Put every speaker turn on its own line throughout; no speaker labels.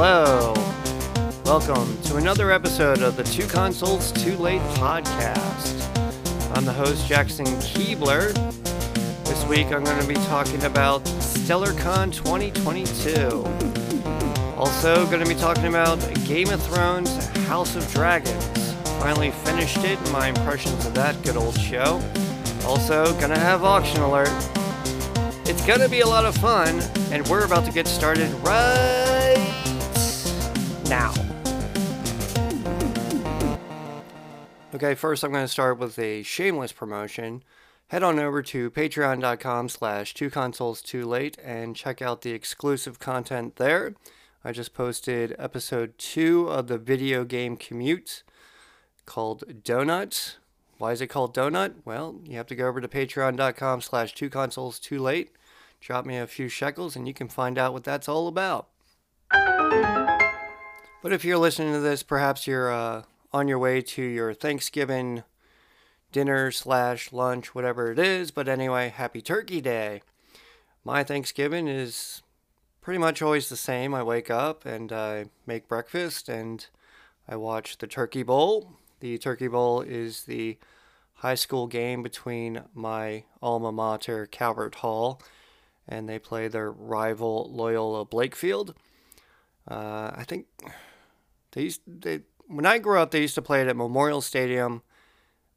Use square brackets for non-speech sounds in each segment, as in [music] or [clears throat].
Hello. Welcome to another episode of the Two Consoles Too Late podcast. I'm the host, Jackson Keebler. This week I'm going to be talking about StellarCon 2022. Also, going to be talking about Game of Thrones House of Dragons. Finally finished it, my impressions of that good old show. Also, going to have Auction Alert. It's going to be a lot of fun, and we're about to get started right now. Okay, first I'm going to start with a shameless promotion. Head on over to patreon.com slash two consoles too late and check out the exclusive content there. I just posted episode two of the video game commute called Donut. Why is it called Donut? Well, you have to go over to patreon.com slash two consoles too late drop me a few shekels and you can find out what that's all about. But if you're listening to this, perhaps you're uh, on your way to your Thanksgiving dinner slash lunch, whatever it is. But anyway, happy Turkey Day. My Thanksgiving is pretty much always the same. I wake up and I make breakfast and I watch the Turkey Bowl. The Turkey Bowl is the high school game between my alma mater, Calvert Hall, and they play their rival Loyola Blakefield. Uh, I think they used they when I grew up they used to play it at Memorial Stadium,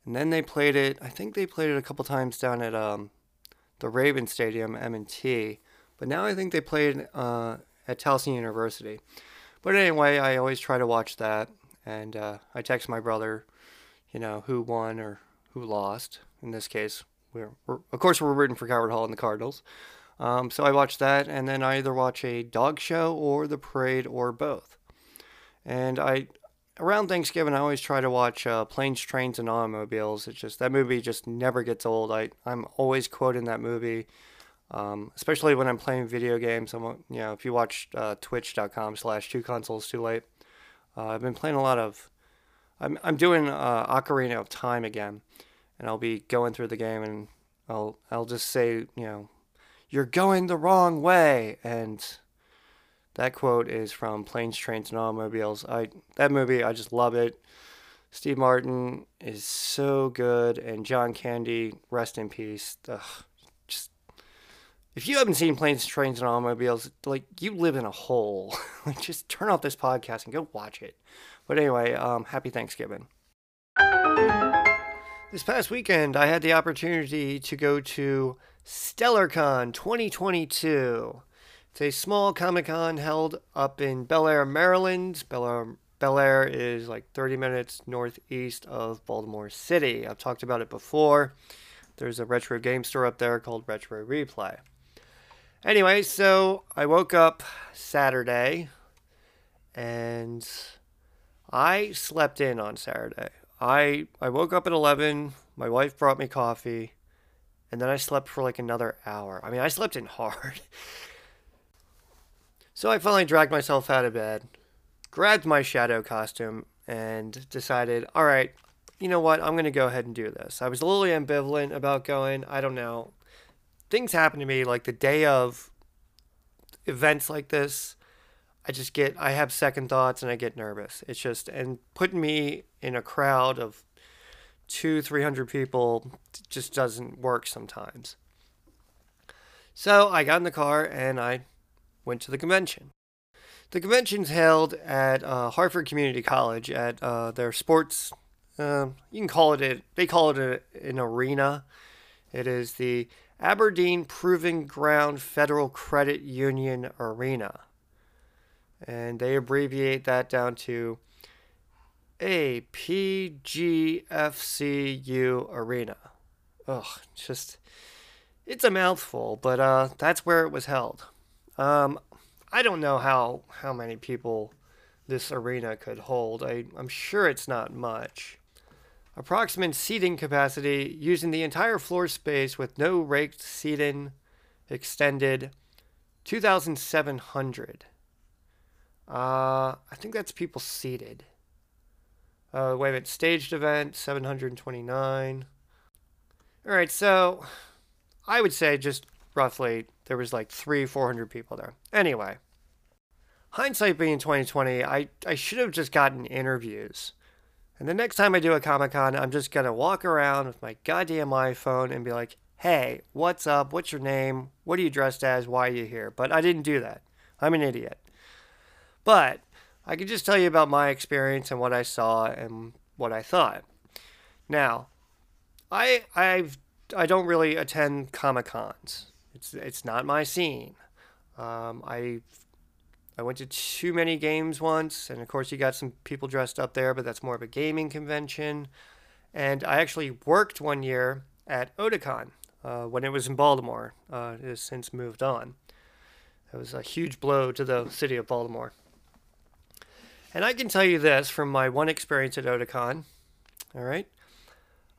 and then they played it. I think they played it a couple times down at um, the Raven Stadium, M&T. But now I think they played uh, at Towson University. But anyway, I always try to watch that, and uh, I text my brother, you know, who won or who lost. In this case, we're, we're of course we're rooting for Calvert Hall and the Cardinals. Um, so I watch that, and then I either watch a dog show or the parade or both. And I, around Thanksgiving, I always try to watch uh, Planes, Trains, and Automobiles. It's just that movie just never gets old. I I'm always quoting that movie, um, especially when I'm playing video games. I'm you know if you watch uh, Twitch.com/slash Two Consoles Too Late, uh, I've been playing a lot of. I'm I'm doing uh, Ocarina of Time again, and I'll be going through the game and I'll I'll just say you know you're going the wrong way. And that quote is from Planes, Trains, and Automobiles. I that movie, I just love it. Steve Martin is so good, and John Candy, rest in peace. Ugh, just if you haven't seen Planes, Trains, and Automobiles, like you live in a hole. [laughs] like just turn off this podcast and go watch it. But anyway, um, happy Thanksgiving. This past weekend, I had the opportunity to go to StellarCon 2022. It's a small Comic Con held up in Bel Air, Maryland. Bel Air, Bel Air is like 30 minutes northeast of Baltimore City. I've talked about it before. There's a retro game store up there called Retro Replay. Anyway, so I woke up Saturday and I slept in on Saturday. I I woke up at 11. My wife brought me coffee, and then I slept for like another hour. I mean, I slept in [laughs] hard. So I finally dragged myself out of bed, grabbed my shadow costume, and decided, all right, you know what? I'm going to go ahead and do this. I was a little ambivalent about going. I don't know. Things happen to me like the day of events like this. I just get I have second thoughts and I get nervous. It's just and putting me in a crowd of two, three hundred people just doesn't work sometimes. So I got in the car and I went to the convention. The convention's held at uh, Harford Community College at uh, their sports. Uh, you can call it a, they call it a, an arena. It is the Aberdeen Proving Ground Federal Credit Union Arena and they abbreviate that down to APGFCU Arena. Ugh, just it's a mouthful, but uh, that's where it was held. Um, I don't know how how many people this arena could hold. I, I'm sure it's not much. Approximate seating capacity using the entire floor space with no raked seating extended 2,700. Uh, I think that's people seated. Uh, wait a minute. Staged event, 729. All right, so I would say just roughly there was like three, 400 people there. Anyway, hindsight being 2020, I, I should have just gotten interviews. And the next time I do a Comic Con, I'm just going to walk around with my goddamn iPhone and be like, hey, what's up? What's your name? What are you dressed as? Why are you here? But I didn't do that. I'm an idiot. But I can just tell you about my experience and what I saw and what I thought. Now, I I've I don't really attend Comic Cons. It's it's not my scene. Um, I I went to too many games once, and of course you got some people dressed up there, but that's more of a gaming convention. And I actually worked one year at Otakon uh, when it was in Baltimore. Uh, it has since moved on. It was a huge blow to the city of Baltimore. And I can tell you this from my one experience at Otakon. All right.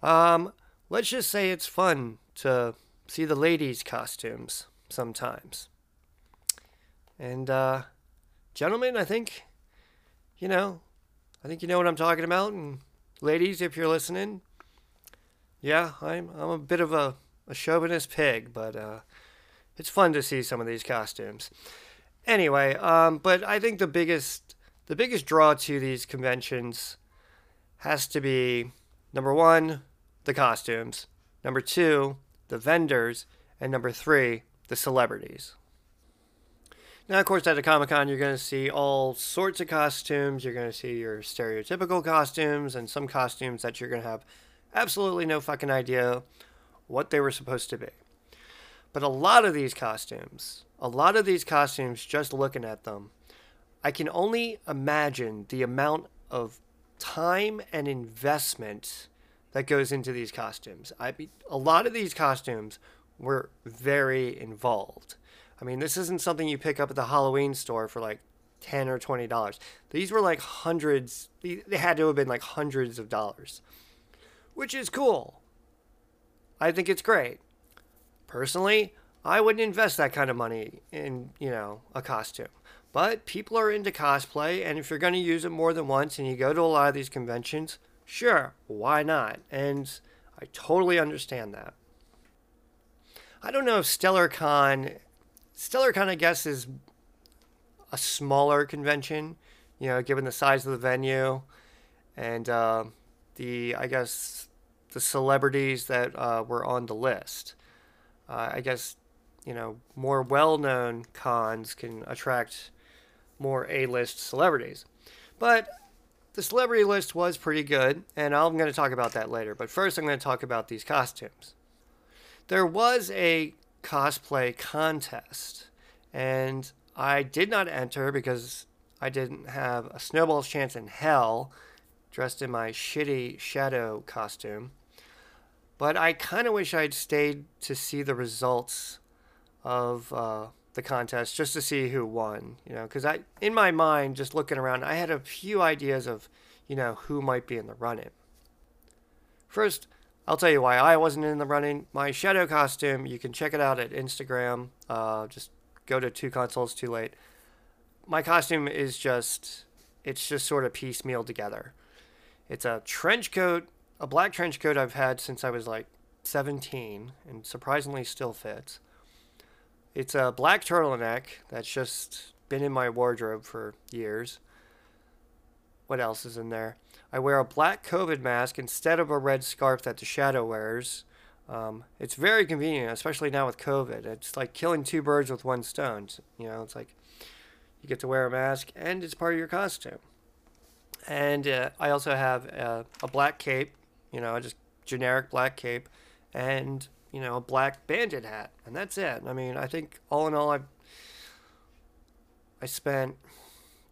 Um, let's just say it's fun to see the ladies' costumes sometimes. And, uh, gentlemen, I think, you know, I think you know what I'm talking about. And ladies, if you're listening, yeah, I'm, I'm a bit of a, a chauvinist pig, but, uh, it's fun to see some of these costumes. Anyway, um, but I think the biggest the biggest draw to these conventions has to be number one, the costumes, number two, the vendors, and number three, the celebrities. Now, of course, at a Comic Con, you're going to see all sorts of costumes. You're going to see your stereotypical costumes and some costumes that you're going to have absolutely no fucking idea what they were supposed to be. But a lot of these costumes, a lot of these costumes, just looking at them, I can only imagine the amount of time and investment that goes into these costumes. I be, a lot of these costumes were very involved. I mean, this isn't something you pick up at the Halloween store for like 10 or 20 dollars. These were like hundreds they had to have been like hundreds of dollars. Which is cool. I think it's great. Personally, I wouldn't invest that kind of money in, you know, a costume. But people are into cosplay, and if you're going to use it more than once and you go to a lot of these conventions, sure, why not? And I totally understand that. I don't know if StellarCon, StellarCon, I guess, is a smaller convention, you know, given the size of the venue and uh, the, I guess, the celebrities that uh, were on the list. Uh, I guess, you know, more well known cons can attract more A-list celebrities. But the celebrity list was pretty good, and I'm going to talk about that later. But first, I'm going to talk about these costumes. There was a cosplay contest, and I did not enter because I didn't have a snowball's chance in hell dressed in my shitty shadow costume. But I kind of wish I'd stayed to see the results of uh, the contest just to see who won, you know, because I, in my mind, just looking around, I had a few ideas of, you know, who might be in the running. First, I'll tell you why I wasn't in the running. My shadow costume, you can check it out at Instagram. Uh, just go to two consoles too late. My costume is just, it's just sort of piecemeal together. It's a trench coat, a black trench coat I've had since I was like 17 and surprisingly still fits it's a black turtleneck that's just been in my wardrobe for years. What else is in there? I wear a black COVID mask instead of a red scarf that the shadow wears. Um, it's very convenient, especially now with COVID. It's like killing two birds with one stone. You know, it's like you get to wear a mask and it's part of your costume. And uh, I also have a, a black cape, you know, just generic black cape, and you know, a black bandit hat, and that's it. I mean, I think all in all, I I spent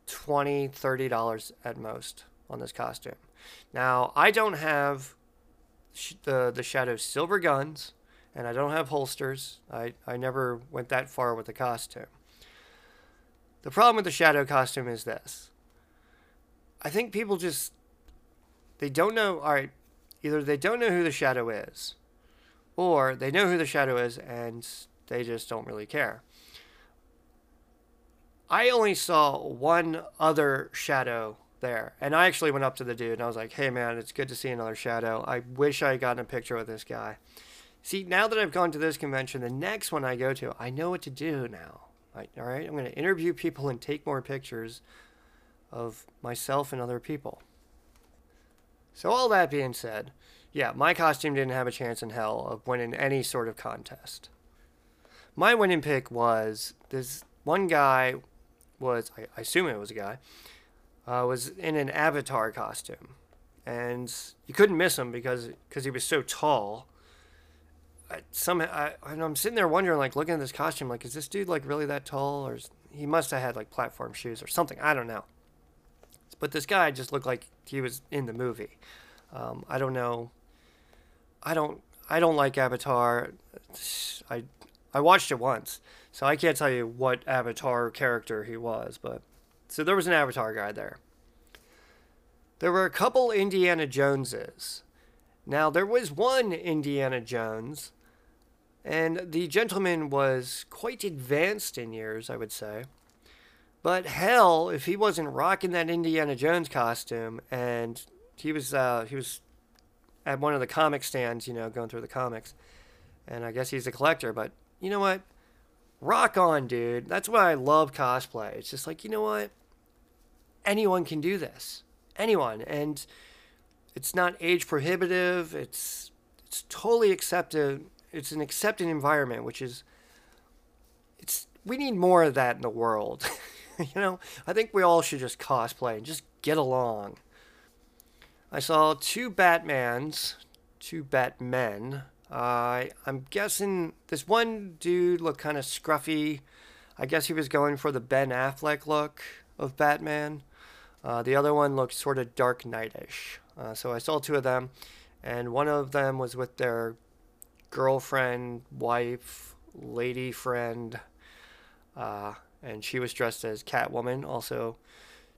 20 30 dollars at most on this costume. Now, I don't have sh- the the Shadow silver guns, and I don't have holsters. I I never went that far with the costume. The problem with the Shadow costume is this. I think people just they don't know. All right, either they don't know who the Shadow is or they know who the shadow is and they just don't really care. I only saw one other shadow there, and I actually went up to the dude and I was like, "Hey man, it's good to see another shadow. I wish I had gotten a picture with this guy." See, now that I've gone to this convention, the next one I go to, I know what to do now. All right, I'm going to interview people and take more pictures of myself and other people. So, all that being said, yeah, my costume didn't have a chance in hell of winning any sort of contest. My winning pick was this one guy was, I, assume it was a guy, uh, was in an avatar costume. And you couldn't miss him because cause he was so tall. I, somehow, I, I'm sitting there wondering, like, looking at this costume, like, is this dude, like, really that tall? Or is, he must have had, like, platform shoes or something. I don't know. But this guy just looked like he was in the movie. Um, I don't know. I don't. I don't like Avatar. I I watched it once, so I can't tell you what Avatar character he was. But so there was an Avatar guy there. There were a couple Indiana Joneses. Now there was one Indiana Jones, and the gentleman was quite advanced in years, I would say. But hell, if he wasn't rocking that Indiana Jones costume, and he was uh, he was at one of the comic stands, you know, going through the comics, and I guess he's a collector. But you know what? Rock on, dude. That's why I love cosplay. It's just like you know what? Anyone can do this. Anyone, and it's not age prohibitive. It's it's totally accepted. It's an accepted environment, which is it's we need more of that in the world. [laughs] you know, I think we all should just cosplay and just get along. I saw two Batmans, two Batmen. Uh, I'm guessing this one dude looked kind of scruffy. I guess he was going for the Ben Affleck look of Batman. Uh, the other one looked sort of Dark Knightish. Uh, so I saw two of them, and one of them was with their girlfriend, wife, lady friend. Uh, and she was dressed as Catwoman, also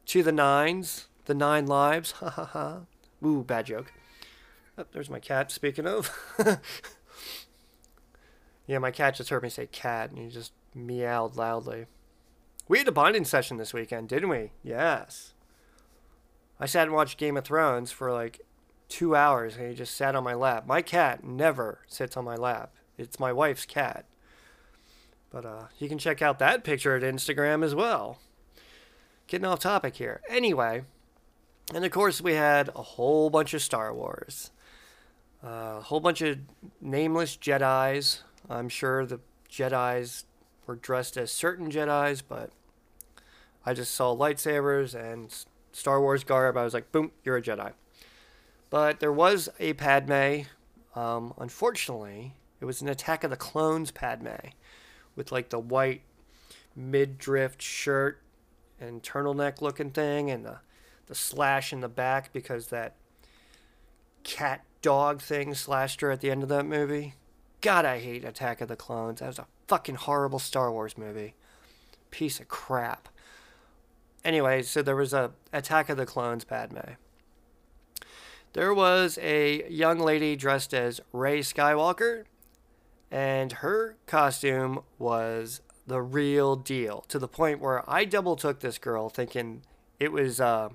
to the nines, the nine lives. [laughs] Ha ha ha. Ooh, bad joke. Oh, there's my cat, speaking of. [laughs] yeah, my cat just heard me say cat, and he just meowed loudly. We had a bonding session this weekend, didn't we? Yes. I sat and watched Game of Thrones for like two hours, and he just sat on my lap. My cat never sits on my lap. It's my wife's cat. But uh, you can check out that picture at Instagram as well. Getting off topic here. Anyway, and of course, we had a whole bunch of Star Wars. Uh, a whole bunch of nameless Jedi's. I'm sure the Jedi's were dressed as certain Jedi's, but I just saw lightsabers and Star Wars garb. I was like, boom, you're a Jedi. But there was a Padme. Um, unfortunately, it was an Attack of the Clones Padme with like the white mid-drift shirt and turtleneck looking thing and the, the slash in the back because that cat dog thing slashed her at the end of that movie. God, I hate Attack of the Clones. That was a fucking horrible Star Wars movie. Piece of crap. Anyway, so there was a Attack of the Clones Padme. There was a young lady dressed as Rey Skywalker and her costume was the real deal to the point where I double took this girl thinking it was uh,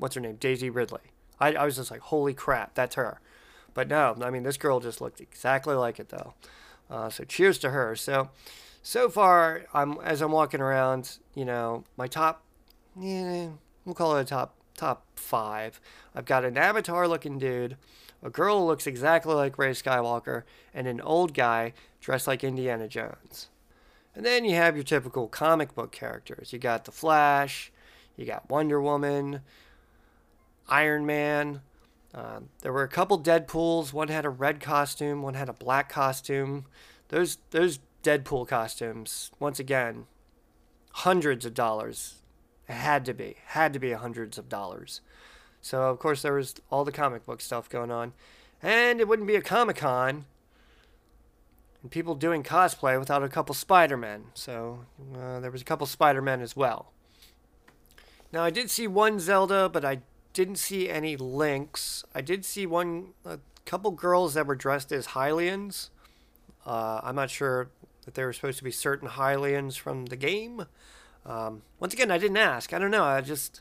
what's her name Daisy Ridley. I, I was just like, holy crap, that's her. But no, I mean this girl just looked exactly like it though. Uh, so cheers to her. So so far, I'm as I'm walking around, you know, my top, yeah, we'll call it a top top five. I've got an avatar looking dude a girl who looks exactly like Rey Skywalker, and an old guy dressed like Indiana Jones. And then you have your typical comic book characters. You got The Flash, you got Wonder Woman, Iron Man. Uh, there were a couple Deadpools. One had a red costume, one had a black costume. Those those Deadpool costumes, once again, hundreds of dollars. It had to be, had to be hundreds of dollars. So of course there was all the comic book stuff going on, and it wouldn't be a Comic Con and people doing cosplay without a couple Spider Men. So uh, there was a couple Spider Men as well. Now I did see one Zelda, but I didn't see any links. I did see one a couple girls that were dressed as Hylians. Uh, I'm not sure that they were supposed to be certain Hylians from the game. Um, once again, I didn't ask. I don't know. I just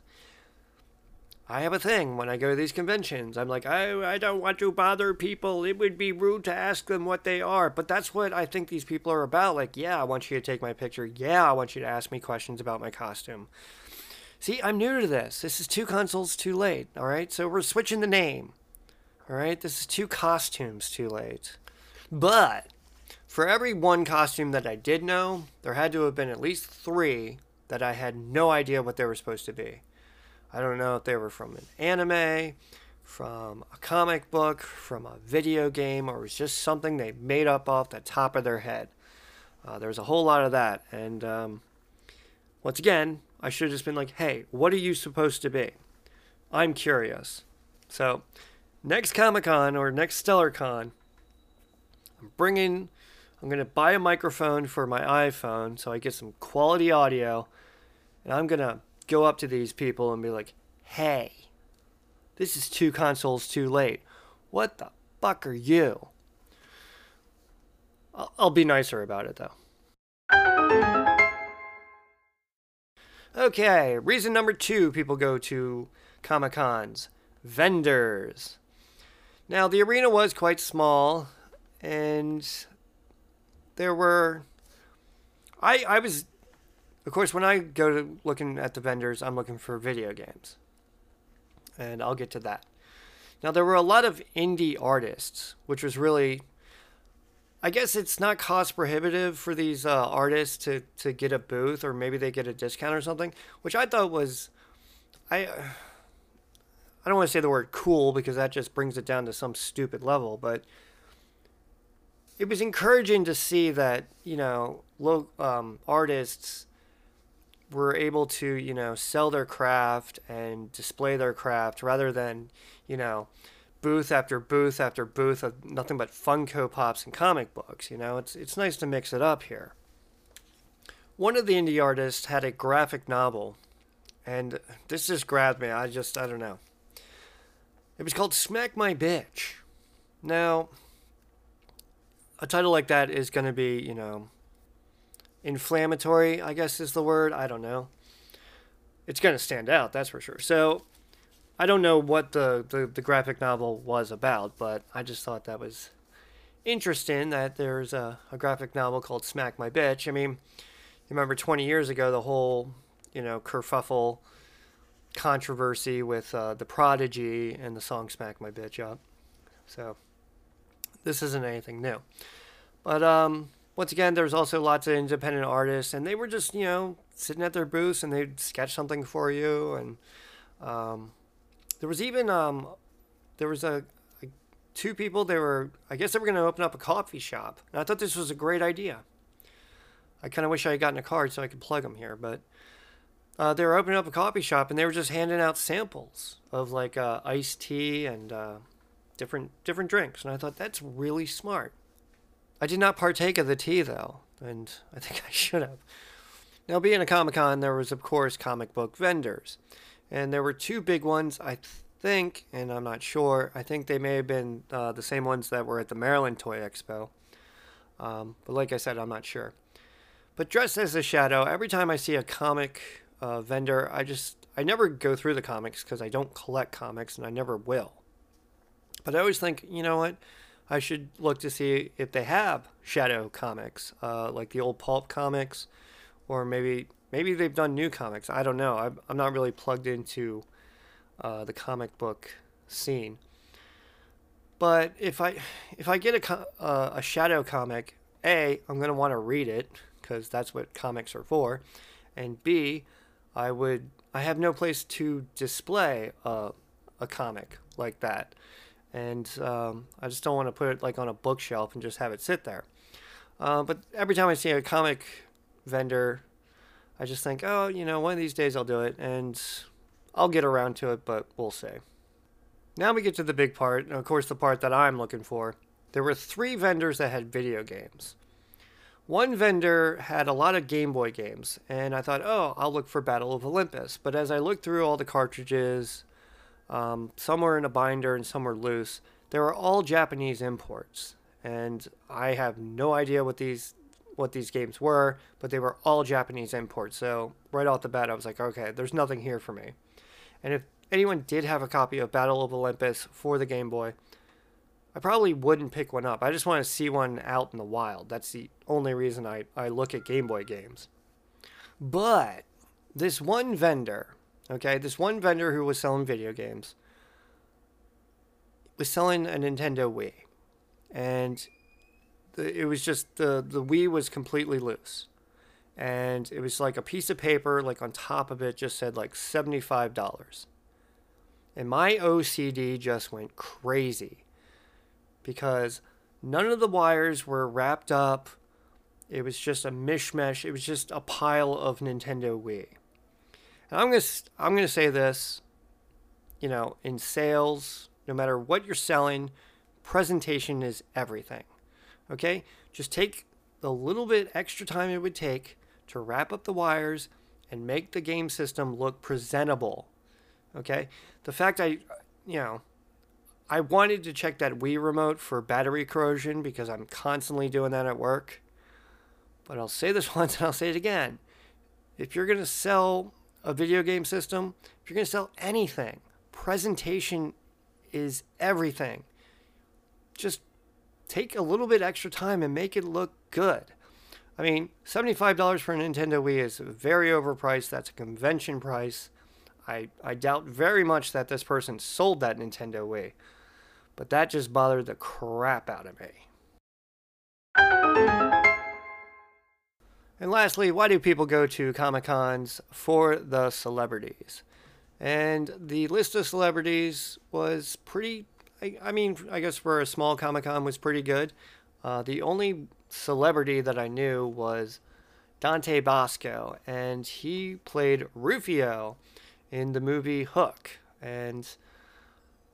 I have a thing when I go to these conventions. I'm like, I, I don't want to bother people. It would be rude to ask them what they are. But that's what I think these people are about. Like, yeah, I want you to take my picture. Yeah, I want you to ask me questions about my costume. See, I'm new to this. This is two consoles too late. All right, so we're switching the name. All right, this is two costumes too late. But for every one costume that I did know, there had to have been at least three that I had no idea what they were supposed to be. I don't know if they were from an anime, from a comic book, from a video game, or it was just something they made up off the top of their head. Uh, there was a whole lot of that. And um, once again, I should have just been like, hey, what are you supposed to be? I'm curious. So, next Comic Con or next Stellar Con, I'm bringing, I'm going to buy a microphone for my iPhone so I get some quality audio. And I'm going to go up to these people and be like, hey, this is two consoles too late. What the fuck are you? I'll, I'll be nicer about it though. Okay, reason number two people go to Comic Cons vendors. Now, the arena was quite small, and there were. I, I was of course, when I go to looking at the vendors, I'm looking for video games. And I'll get to that. Now, there were a lot of indie artists, which was really, I guess it's not cost prohibitive for these uh, artists to, to get a booth or maybe they get a discount or something, which I thought was, I, I don't want to say the word cool because that just brings it down to some stupid level, but it was encouraging to see that, you know, low, um, artists were able to, you know, sell their craft and display their craft rather than, you know, booth after booth after booth of nothing but Funko Pops and comic books. You know, it's it's nice to mix it up here. One of the indie artists had a graphic novel, and this just grabbed me. I just I don't know. It was called Smack My Bitch. Now, a title like that is going to be, you know, inflammatory, I guess is the word. I don't know. It's going to stand out, that's for sure. So I don't know what the, the, the, graphic novel was about, but I just thought that was interesting that there's a, a graphic novel called Smack My Bitch. I mean, you remember 20 years ago, the whole, you know, kerfuffle controversy with uh, The Prodigy and the song Smack My Bitch Up. So this isn't anything new. But um, once again, there's also lots of independent artists, and they were just you know sitting at their booths and they'd sketch something for you, and um, there was even um, there was a, a, two people. They were I guess they were going to open up a coffee shop, and I thought this was a great idea. I kind of wish I had gotten a card so I could plug them here, but uh, they were opening up a coffee shop and they were just handing out samples of like uh, iced tea and uh, different different drinks, and I thought that's really smart. I did not partake of the tea, though, and I think I should have. Now, being a Comic Con, there was, of course, comic book vendors. And there were two big ones, I think, and I'm not sure. I think they may have been uh, the same ones that were at the Maryland Toy Expo. Um, but like I said, I'm not sure. But dressed as a shadow, every time I see a comic uh, vendor, I just, I never go through the comics because I don't collect comics and I never will. But I always think, you know what? I should look to see if they have shadow comics, uh, like the old pulp comics, or maybe maybe they've done new comics. I don't know. I'm, I'm not really plugged into uh, the comic book scene. But if I if I get a uh, a shadow comic, a I'm gonna want to read it because that's what comics are for, and b I would I have no place to display a, a comic like that and um, I just don't want to put it like on a bookshelf and just have it sit there. Uh, but every time I see a comic vendor, I just think, oh, you know, one of these days I'll do it, and I'll get around to it, but we'll see. Now we get to the big part, and of course, the part that I'm looking for. There were three vendors that had video games. One vendor had a lot of Game Boy games, and I thought, oh, I'll look for Battle of Olympus. But as I looked through all the cartridges, um, some were in a binder and some were loose. They were all Japanese imports, and I have no idea what these what these games were, but they were all Japanese imports. So right off the bat, I was like, okay, there's nothing here for me. And if anyone did have a copy of Battle of Olympus for the Game Boy, I probably wouldn't pick one up. I just want to see one out in the wild. That's the only reason I, I look at Game Boy games. But this one vendor, okay, this one vendor who was selling video games was selling a Nintendo Wii. And it was just the, the Wii was completely loose. And it was like a piece of paper, like on top of it just said like $75. And my OCD just went crazy because none of the wires were wrapped up. It was just a mishmash. It was just a pile of Nintendo Wii. And I'm gonna I'm gonna say this, you know, in sales, no matter what you're selling, presentation is everything. Okay, just take the little bit extra time it would take to wrap up the wires and make the game system look presentable. Okay, the fact I, you know, I wanted to check that Wii remote for battery corrosion because I'm constantly doing that at work. But I'll say this [laughs] once and I'll say it again. If you're going to sell a video game system, if you're going to sell anything, presentation is everything. Just take a little bit extra time and make it look good. I mean, $75 for a Nintendo Wii is very overpriced. That's a convention price. I, I doubt very much that this person sold that Nintendo Wii. But that just bothered the crap out of me. And lastly, why do people go to Comic Cons for the celebrities? And the list of celebrities was pretty, I, I mean, I guess for a small Comic Con was pretty good. Uh, the only celebrity that I knew was Dante Basco, and he played Rufio in the movie Hook. And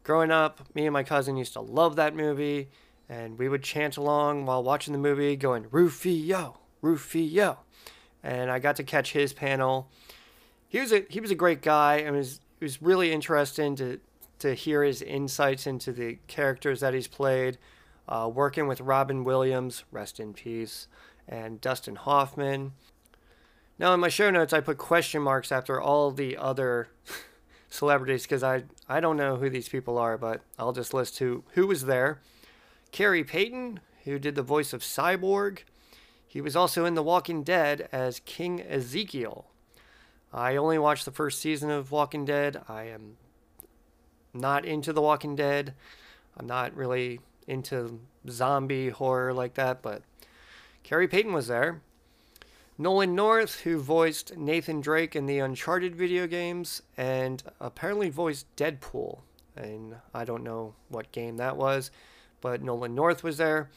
growing up, me and my cousin used to love that movie, and we would chant along while watching the movie, going Rufio, Rufio, and I got to catch his panel. He was a he was a great guy, and it was it was really interesting to to hear his insights into the characters that he's played. Uh, working with Robin Williams, rest in peace, and Dustin Hoffman. Now, in my show notes, I put question marks after all the other [laughs] celebrities because I, I don't know who these people are, but I'll just list who, who was there. Khary Payton, who did the voice of Cyborg. He was also in The Walking Dead as King Ezekiel. I only watched the first season of Walking Dead. I am not into The Walking Dead. I'm not really into zombie horror like that, but Khary Payton was there. Nolan North, who voiced Nathan Drake in the Uncharted video games and apparently voiced Deadpool. And I don't know what game that was, but Nolan North was there.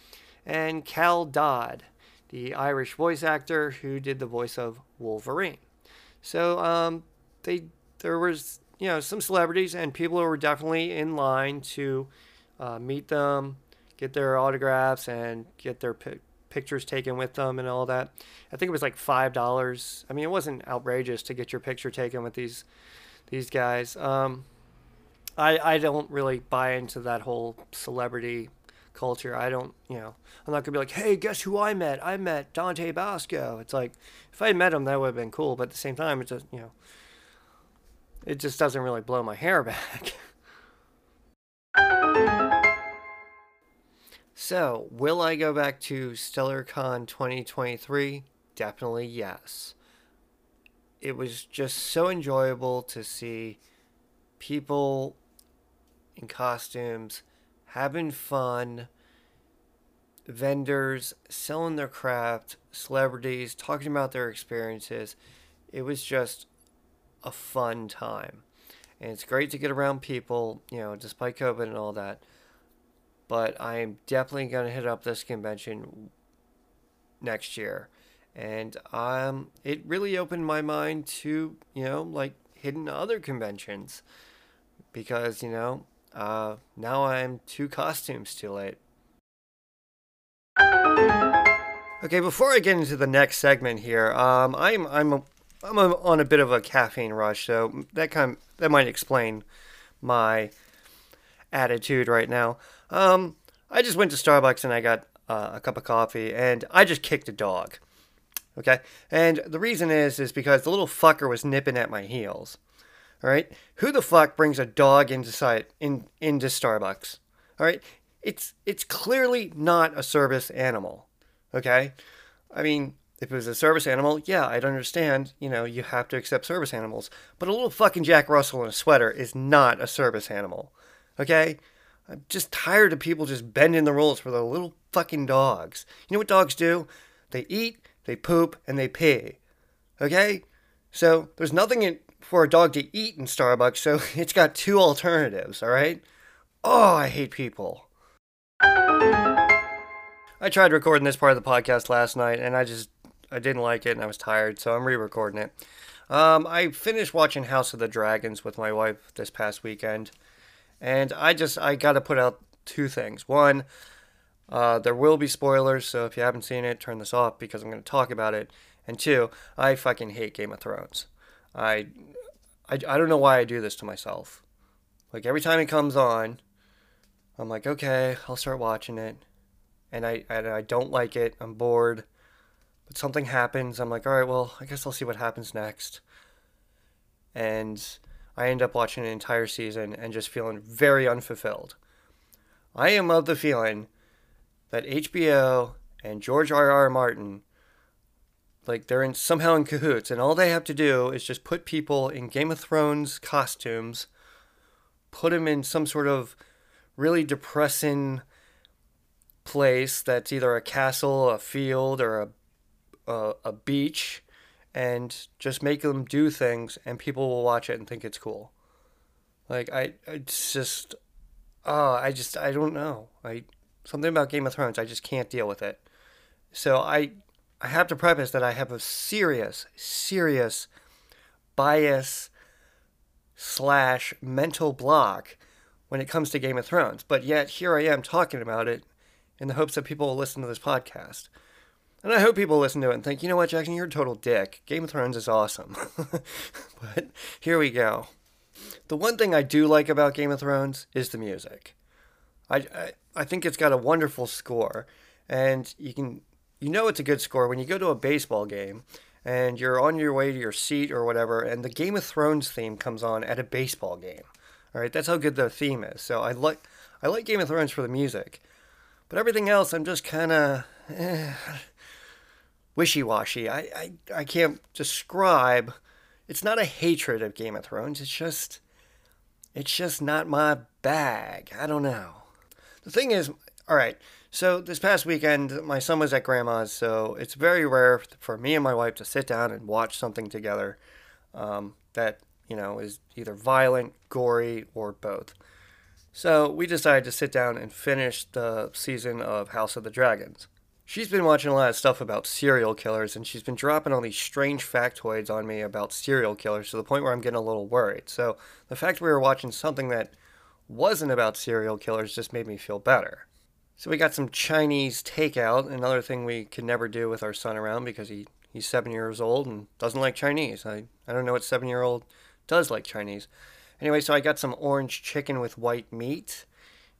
And Cal Dodd, the Irish voice actor who did the voice of Wolverine. So um, they there was you know some celebrities and people who were definitely in line to uh, meet them, get their autographs, and get their pictures taken with them and all that. I think it was like five dollars. I mean, it wasn't outrageous to get your picture taken with these these guys. Um, I I don't really buy into that whole celebrity culture. I don't, you know, I'm not gonna be like, hey, guess who I met? I met Dante Basco. It's like if I had met him, that would have been cool. But at the same time, it's just, you know, it just doesn't really blow my hair back. [laughs] So, will I go back to StellarCon 2023? Definitely yes. It was just so enjoyable to see people in costumes having fun, vendors selling their craft, celebrities talking about their experiences. It was just a fun time. And it's great to get around people, you know, despite COVID and all that but I am definitely going to hit up this convention next year. And um, it really opened my mind to, you know, like hidden other conventions because, you know, uh, now I'm two [laughs] costumes too late. Okay, before I get into the next segment here, um, I'm I'm I'm on a bit of a caffeine rush, so that kind of, that might explain my attitude right now. Um, I just went to Starbucks and I got uh, a cup of coffee and I just kicked a dog. Okay, and the reason is is because the little fucker was nipping at my heels. All right, who the fuck brings a dog into sight in into Starbucks? All right, it's it's clearly not a service animal. Okay, I mean, if it was a service animal, yeah, I'd understand. You know, you have to accept service animals, but a little fucking Jack Russell in a sweater is not a service animal. Okay, I'm just tired of people just bending the rules for the little fucking dogs. You know what dogs do? They eat, they poop, and they pee. Okay, so there's nothing in for a dog to eat in Starbucks, so [laughs] it's got two alternatives, all right? Oh, I hate people. I tried recording this part of the podcast last night and I just I didn't like it and I was tired, so I'm re-recording it. Um, I finished watching House of the Dragons with my wife this past weekend, and I just I got to put out two things. One, uh, there will be spoilers, so if you haven't seen it, turn this off because I'm going to talk about it. And two, I fucking hate Game of Thrones. I, I, I don't know why I do this to myself. Like every time it comes on, I'm like, okay, I'll start watching it, and I, and I don't like it. I'm bored, but something happens. I'm like, all right, well, I guess I'll see what happens next. And I end up watching an entire season and just feeling very unfulfilled. I am of the feeling that HBO and George R. R. Martin like they're in somehow in cahoots, and all they have to do is just put people in Game of Thrones costumes, put them in some sort of really depressing place that's either a castle, a field, or a a, a beach, and just make them do things, and people will watch it and think it's cool. Like I, it's just, oh, I just I don't know. I something about Game of Thrones, I just can't deal with it. So I I have to preface that I have a serious, serious bias slash mental block when it comes to Game of Thrones. But yet here I am talking about it in the hopes that people will listen to this podcast. And I hope people listen to it and think, you know what, Jackson, you're a total dick. Game of Thrones is awesome. [laughs] but here we go. The one thing I do like about Game of Thrones is the music. I, I, I think it's got a wonderful score. And you can you know it's a good score when you go to a baseball game and you're on your way to your seat or whatever, and the Game of Thrones theme comes on at a baseball game. All right, that's how good the theme is. So I like I like Game of Thrones for the music, but everything else I'm just kind of eh, wishy-washy. I, I I can't describe. It's not a hatred of Game of Thrones. It's just it's just not my bag. I don't know. The thing is, all right. So this past weekend, my son was at grandma's, so it's very rare for me and my wife to sit down and watch something together um, that you know is either violent, gory, or both. So we decided to sit down and finish the season of House of the Dragons. She's been watching a lot of stuff about serial killers, and she's been dropping all these strange factoids on me about serial killers to the point where I'm getting a little worried. So the fact we were watching something that wasn't about serial killers just made me feel better. So we got some Chinese takeout, another thing we could never do with our son around because he, he's seven years old and doesn't like Chinese. I, I don't know what seven year old does like Chinese. Anyway, so I got some orange chicken with white meat.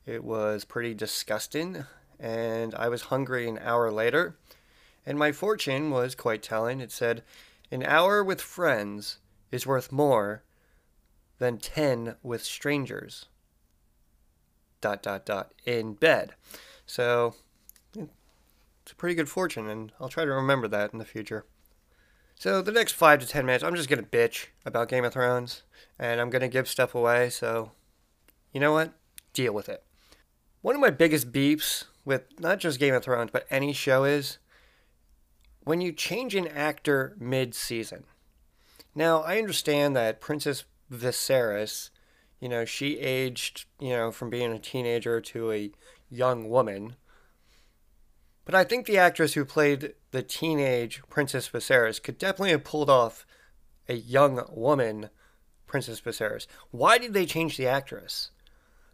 It was pretty disgusting, and I was hungry an hour later. And my fortune was quite telling. It said, An hour with friends is worth more than ten with strangers. Dot, dot, dot, in bed. So it's a pretty good fortune, and I'll try to remember that in the future. So the next five to ten minutes, I'm just gonna bitch about Game of Thrones, and I'm gonna give stuff away. So, you know what? Deal with it. One of my biggest beefs with not just Game of Thrones, but any show is when you change an actor mid-season. Now, I understand that Princess Viserys, you know, she aged, you know, from being a teenager to a young woman. But I think the actress who played the teenage Princess Viserys could definitely have pulled off a young woman Princess Viserys. Why did they change the actress?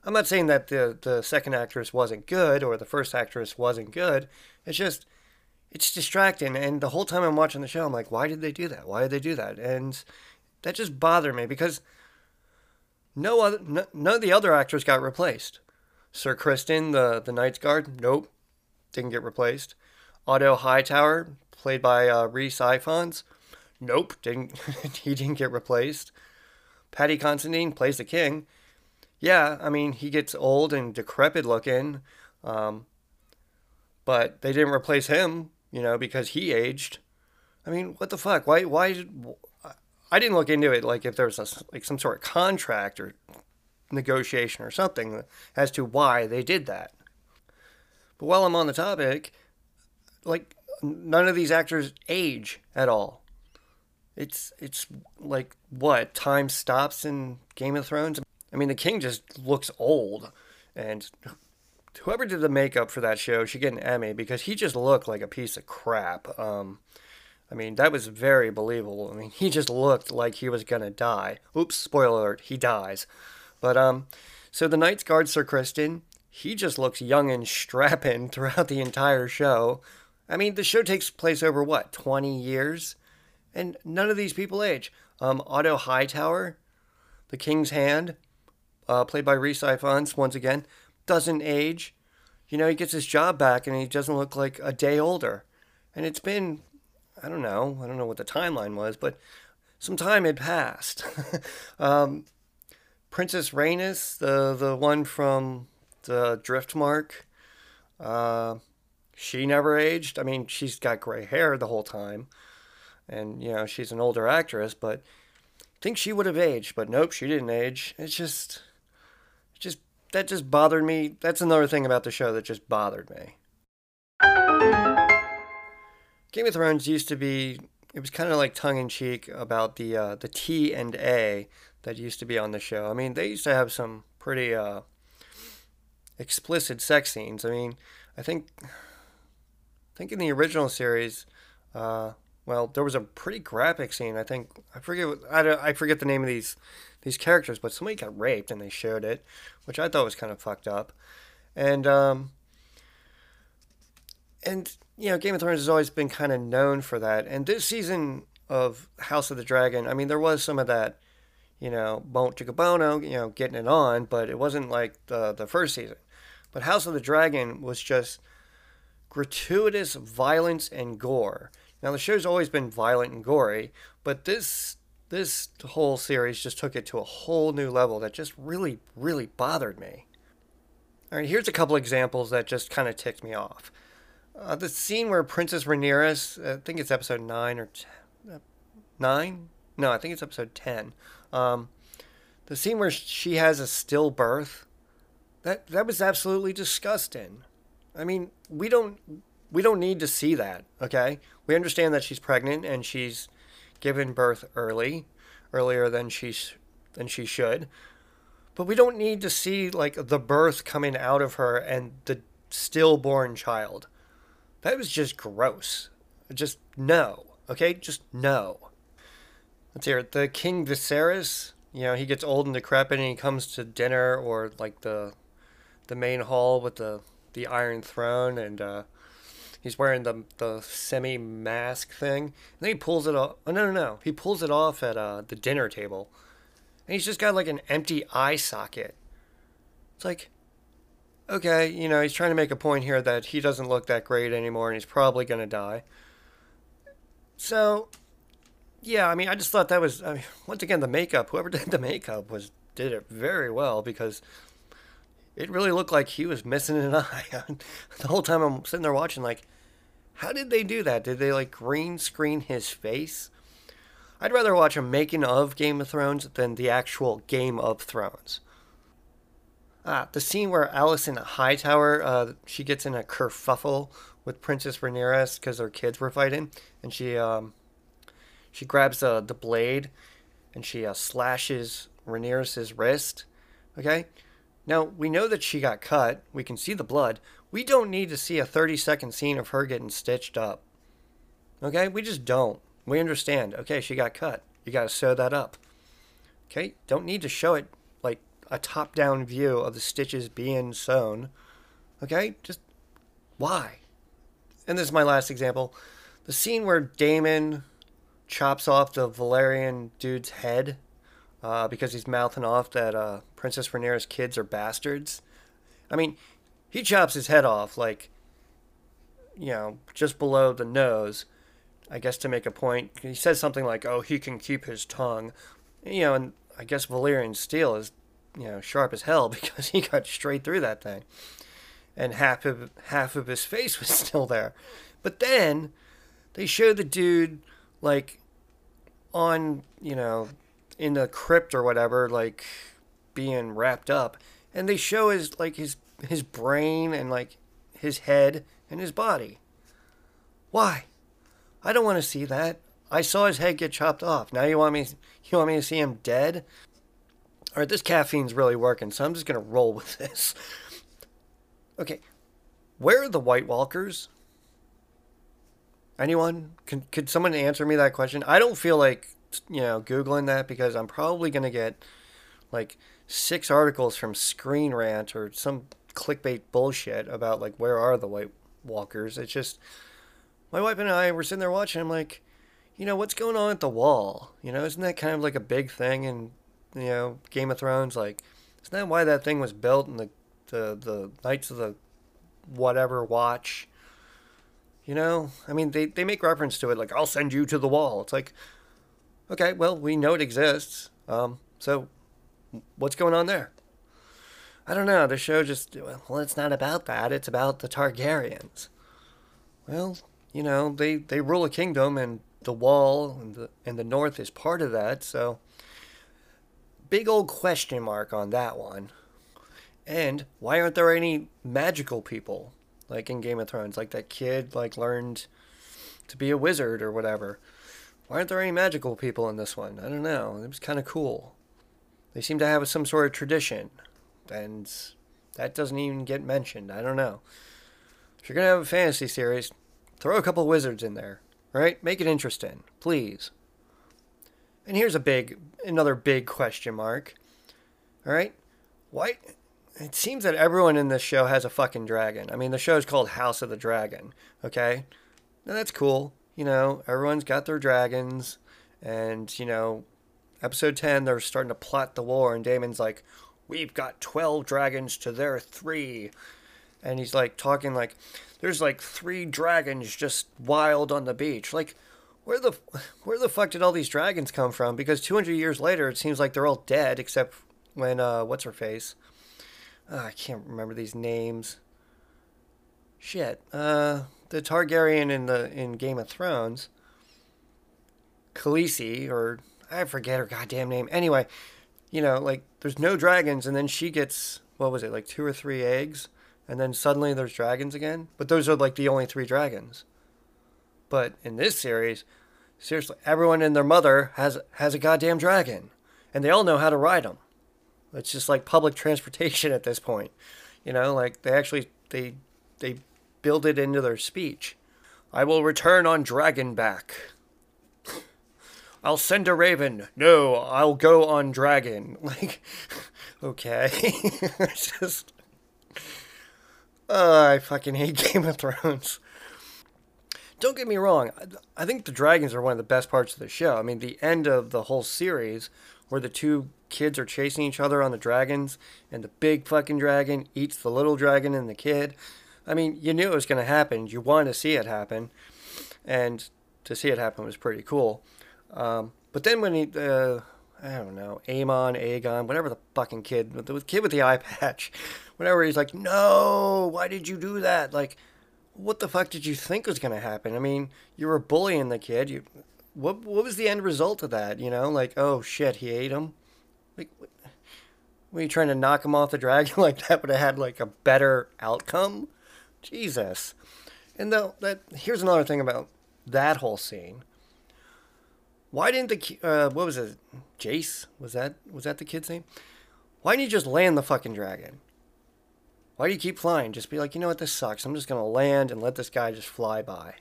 I'm not saying that the, the second actress wasn't good or the first actress wasn't good. It's just, it's distracting. And the whole time I'm watching the show, I'm like, why did they do that? Why did they do that? And that just bothered me because no other, no, none of the other actors got replaced. Sir Criston, the, the Knight's Guard, nope, didn't get replaced. Otto Hightower, played by uh, Rhys Ifans, nope, didn't [laughs] he didn't get replaced. Paddy Considine plays the king. Yeah, I mean, he gets old and decrepit looking, um, but they didn't replace him, you know, because he aged. I mean, what the fuck? Why? Why? I didn't look into it like if there was a, like some sort of contract or negotiation or something as to why they did that. But while I'm on the topic, like none of these actors age at all. It's it's like what time stops in Game of Thrones. I mean, the king just looks old, and whoever did the makeup for that show should get an Emmy because he just looked like a piece of crap. Um, I mean, that was very believable. I mean, he just looked like he was gonna die. Oops, spoiler alert, he dies. But um, so the Kingsguard Sir Criston, he just looks young and strapping [laughs] throughout the entire show. I mean, the show takes place over what, 20 years? and none of these people age. Um, Otto Hightower, the King's Hand, uh, played by Rhys Ifans, once again, doesn't age. You know, he gets his job back and he doesn't look like a day older. And it's been, I don't know, I don't know what the timeline was, but some time had passed. [laughs] um, Princess Rhaenys, the the one from the Driftmark, uh, she never aged. I mean, she's got gray hair the whole time and you know she's an older actress, but I think she would have aged, but nope, she didn't age. It's just that just bothered me. That's another thing about the show that just bothered me. Game of Thrones used to be it was kind of like tongue in cheek about the uh, the T and A that used to be on the show. I mean, they used to have some pretty uh, explicit sex scenes. I mean, I think I think in the original series, uh, well, there was a pretty graphic scene. I think I forget I, I forget the name of these these characters, but somebody got raped and they showed it, which I thought was kind of fucked up. And um, and you know, Game of Thrones has always been kind of known for that. And this season of House of the Dragon, I mean, there was some of that, you know, Bones Chickabono, you know, getting it on, but it wasn't like the the first season. But House of the Dragon was just gratuitous violence and gore now the show's always been violent and gory, but this this whole series just took it to a whole new level that just really really bothered me. All right, here's a couple examples that just kind of ticked me off. Uh, the scene where Princess Rhaenyra, I think it's episode nine or ten, uh, nine. No, I think it's episode ten. Um, the scene where she has a stillbirth. That that was absolutely disgusting. I mean, we don't we don't need to see that, okay? We understand that she's pregnant and she's given birth early, earlier than she's than she should. But we don't need to see like the birth coming out of her and the stillborn child. That was just gross. Just no. Okay? Just no. Let's hear it. The King Viserys, you know, he gets old and decrepit and he comes to dinner or like the the main hall with the the Iron Throne and uh He's wearing the the semi mask thing. And then he pulls it off. Oh, no, no, no. He pulls it off at uh, the dinner table. And he's just got like an empty eye socket. It's like, okay, you know, he's trying to make a point here that he doesn't look that great anymore and he's probably going to die. So, yeah, I mean, I just thought that was, I mean, [laughs] once again, the makeup, whoever [laughs] did the makeup was did it very well because it really looked like he was missing an [laughs] eye. the whole time I'm sitting there watching, like, how did they do that? Did they like green screen his face? I'd rather watch a making of Game of Thrones than the actual Game of Thrones. Ah, the scene where Alicent Hightower, uh, she gets in a kerfuffle with Princess Rhaenyra because their kids were fighting, and she um, she grabs uh, the blade and she uh, slashes Rhaenyra's wrist. Okay, now we know that she got cut. We can see the blood. We don't need to see a 30 second scene of her getting stitched up. Okay? We just don't. We understand. Okay, she got cut. You got to sew that up. Okay? Don't need to show it like a top down view of the stitches being sewn. Okay? Just why? And this is my last example. The scene where Daemon chops off the Valyrian dude's head uh, because he's mouthing off that uh, Princess Rhaenyra's kids are bastards. I mean, he chops his head off like you know just below the nose i guess to make a point. He says something like oh he can keep his tongue. You know and I guess Valyrian steel is, you know, sharp as hell [laughs] because he got straight through that thing, and half of half of his face was [laughs] still there. But then they show the dude like on, you know, in the crypt or whatever, like being wrapped up, and they show his like his his brain and like his head and his body. Why? I don't want to see that. I saw his head get chopped off. Now you want me you want me to see him dead? All right, this caffeine's really working, so I'm just gonna roll with [laughs] this. Okay, where are the White Walkers? Anyone? Can, could someone answer me that question? I don't feel like, you know, Googling that because I'm probably going to get like six articles from Screen Rant or some clickbait bullshit about like where are the White Walkers. It's just, my wife and I were sitting there watching. I'm like, you know, what's going on at the wall? You know, isn't that kind of like a big thing in, you know, Game of Thrones? Like, isn't that why that thing was built in the, the, the Knights of the whatever watch? You know, I mean, they, they make reference to it like, I'll send you to the wall. It's like, okay, well, we know it exists. Um, so what's going on there? I don't know. The show just, well, it's not about that. It's about the Targaryens. Well, you know, they, they rule a kingdom and the wall and the, and the north is part of that. So big old question mark on that one. And why aren't there any magical people? like in Game of Thrones. Like that kid like learned to be a wizard or whatever. Why aren't there any magical people in this one? I don't know. It was kind of cool. They seem to have some sort of tradition, and that doesn't even get mentioned. I don't know. If you're gonna have a fantasy series, throw a couple wizards in there, right? Make it interesting, please. And here's a big, another big question mark. All right, why it seems that everyone in this show has a fucking dragon. I mean, the show is called House of the Dragon. Okay, now that's cool. You know, everyone's got their dragons, and you know, episode ten they're starting to plot the war, and Daemon's like, "We've got twelve dragons to their three. and he's like talking like, "There's like three dragons just wild on the beach." Like, where the where the fuck did all these dragons come from? Because 200 years later, it seems like they're all dead except when uh, what's her face uh, I can't remember these names. Shit. Uh, the Targaryen in the in Game of Thrones. Khaleesi, or I forget her goddamn name. Anyway, you know, like there's no dragons, and then she gets what was it, like two or three eggs, and then suddenly there's dragons again. But those are like the only three dragons. But in this series, seriously, everyone and their mother has has a goddamn dragon, and they all know how to ride them. It's just like public [laughs] transportation at this point. You know, like they actually they they build it into their speech. I will return on Dragonback. I'll send a raven. No, I'll go on dragon. [laughs] Like, okay. [laughs] it's just. Uh, I fucking hate [laughs] Game of Thrones. Don't get me wrong. I think the dragons are one of the best parts of the show. I mean, the end of the whole series, where the two kids are chasing each other on the dragons, and the big fucking dragon eats the little dragon and the kid. I mean, you knew it was going to happen. You wanted to see it happen, and to see it happen was pretty cool. Um, but then when he, uh, I don't know, Amon, Aegon, whatever the fucking kid, the kid with the eye [laughs] patch, whatever, he's like, no, why did you do that? Like, what the fuck did you think was going to happen? I mean, you were bullying the kid. You, what, what was the end result of that? You know, like, oh shit, he ate him. Like, what, were you trying to knock him off the dragon? [laughs] like that would have had like a better outcome? Jesus. And though that here's another thing about that whole scene. Why didn't the uh, what was it? Jace was that was that the kid's name? Why didn't you just land the fucking dragon? Why do you keep flying? Just be like, you know what, this sucks. I'm just gonna land and let this guy just fly by.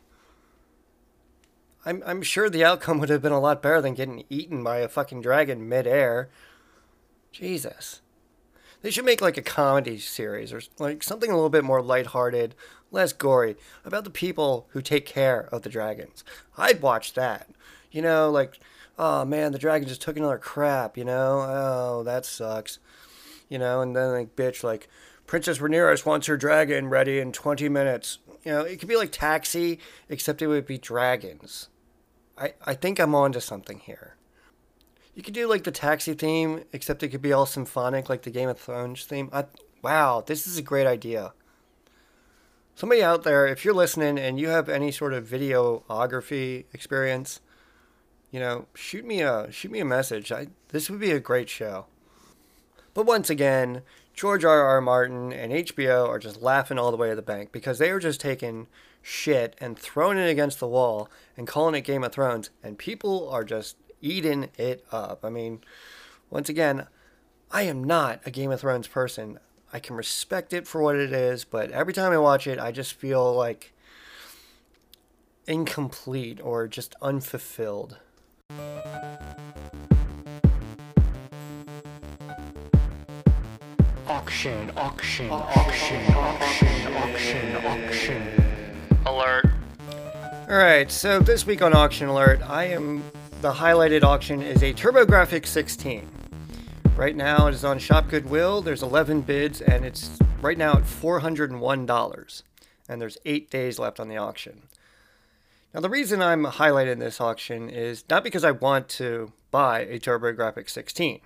I'm I'm sure the outcome would have been a lot better than getting eaten by a fucking dragon midair. Jesus. They should make like a comedy series or like something a little bit more lighthearted, less gory, about the people who take care of the dragons. I'd watch that. You know, like, oh man, the dragon just took another crap, you know? Oh, that sucks. You know, and then like, bitch, like, Princess Rhaenyra wants her dragon ready in 20 minutes. You know, it could be like Taxi, except it would be dragons. I, I think I'm onto something here. You could do like the taxi theme, except it could be all symphonic, like the Game of Thrones theme. I, wow, this is a great idea. Somebody out there, if you're listening and you have any sort of videography experience, you know, shoot me a shoot me a message. I, this would be a great show. But once again, George R. R. Martin and HBO are just laughing all the way to the bank because they are just taking shit and throwing it against the wall and calling it Game of Thrones, and people are just eating it up. I mean, once again, I am not a Game of Thrones person. I can respect it for what it is, but every time I watch it, I just feel like incomplete or just unfulfilled.
Auction, auction, auction, auction, auction, auction. Alert.
Alright, so this week on Auction Alert, I am. The highlighted auction is a TurboGrafx 16. Right now it is on Shop Goodwill. There's 11 bids and it's right now at $401. And there's eight days left on the auction. Now, the reason I'm highlighting this auction is not because I want to buy a TurboGrafx 16,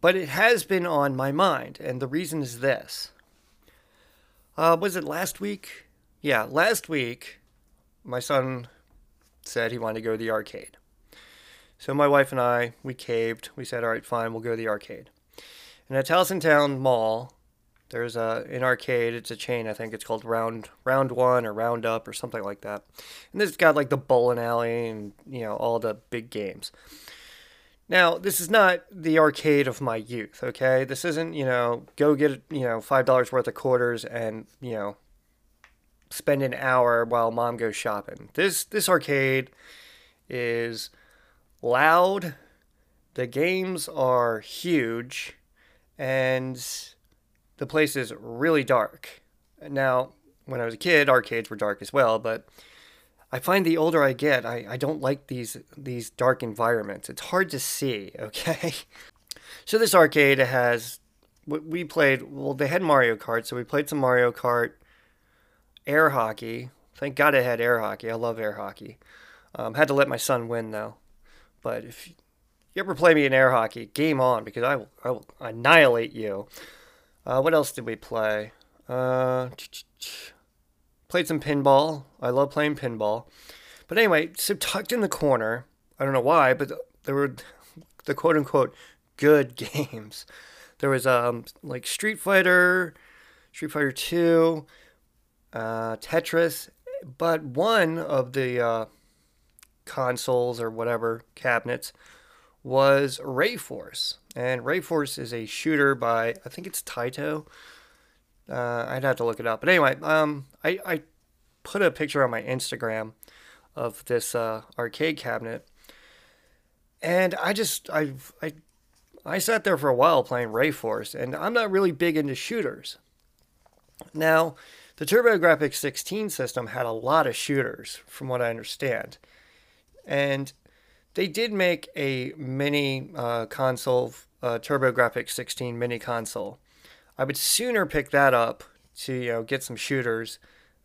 but it has been on my mind. And the reason is this. Uh, was it last week? Yeah, last week, my son said he wanted to go to the arcade. So my wife and I, we caved. We said, all right, fine, we'll go to the arcade. And at Towson Mall, there's a an arcade. It's a chain. I think it's called Round Round One or Round Up or something like that. And has got like the bowling alley and you know all the big games. Now this is not the arcade of my youth. Okay, this isn't you know go get you know five dollars worth of quarters and you know spend an hour while mom goes shopping. This this arcade is loud. The games are huge, and the place is really dark. Now, when I was a kid, arcades were dark as well, but I find the older I get, I, I don't like these these dark environments. It's hard to see, [laughs] okay? So this arcade has we played well they had Mario Kart, so we played some Mario Kart, air hockey. Thank God I had air hockey. I love air hockey. Um, had to let my son win though. But if you ever play me in air hockey, game on because I will, I will annihilate you. Uh, what else did we play? Uh, played some pinball. I love playing pinball. But anyway, so tucked in the corner, I don't know why, but there were the quote unquote good [laughs] games. There was um like Street Fighter, Street Fighter 2, uh, Tetris, but one of the uh, consoles or whatever cabinets was Rayforce. And Rayforce is a shooter by, I think it's Taito. Uh, I'd have to look it up. But anyway, um, I, I put a picture on my Instagram of this uh, arcade cabinet. And I just, I, I, I sat there for a while playing Rayforce, and I'm not really big into shooters. Now, the TurboGrafx 16 system had a lot of shooters, from what I understand. And they did make a mini uh, console, uh, TurboGrafx 16 mini console. I would sooner pick that up to you know get some shooters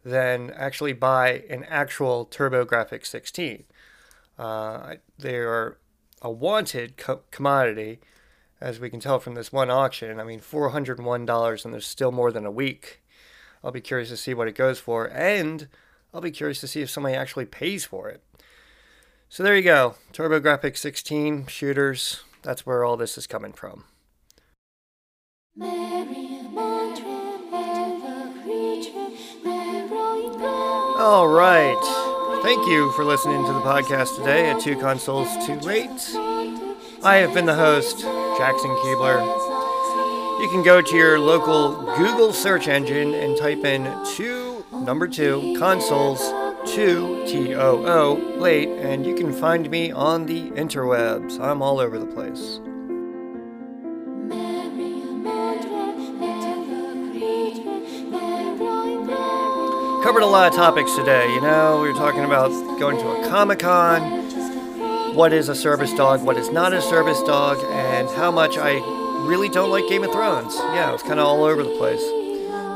than actually buy an actual TurboGrafx 16. Uh, they are a wanted co- commodity, as we can tell from this one auction. I mean, $401, and there's still more than a week. I'll be curious to see what it goes for, and I'll be curious to see if somebody actually pays for it. So there you go. TurboGrafx 16 shooters. That's where all this is coming from. All right. Thank you for listening to the podcast today at Two Consoles Too Late. I have been the host, Jackson Keebler. You can go to your local Google search engine and type in two, number two, consoles 2 T O O late, and you can find me on the interwebs. I'm all over the place. Covered a lot of topics today. You know, we were talking about going to a Comic Con, what is a service dog, what is not a service dog, and how much I really don't like Game of Thrones. Yeah, it was kind of all over the place.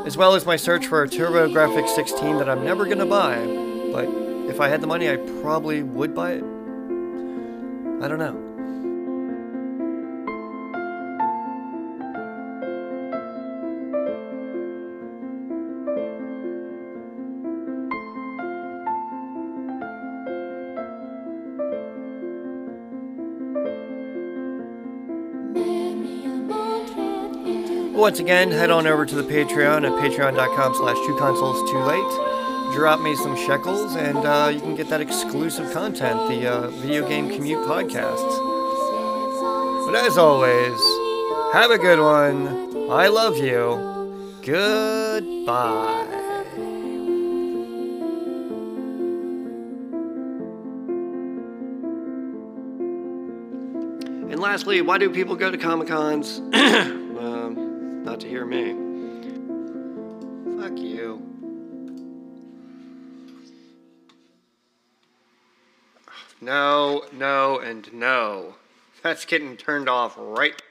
As well as my search for a TurboGrafx 16 that I'm never going to buy but if I had the money, I probably would buy it. I don't know. Once again, head on over to the Patreon at patreon.com slash two consoles too late. Drop me some shekels and uh, you can get that exclusive content, the uh, Video Game Commute podcasts. But as always, have a good one. I love you. Goodbye. And lastly, why do people go to Comic Cons? [clears throat] not to hear me. Fuck you. No, no, and no. That's getting turned off right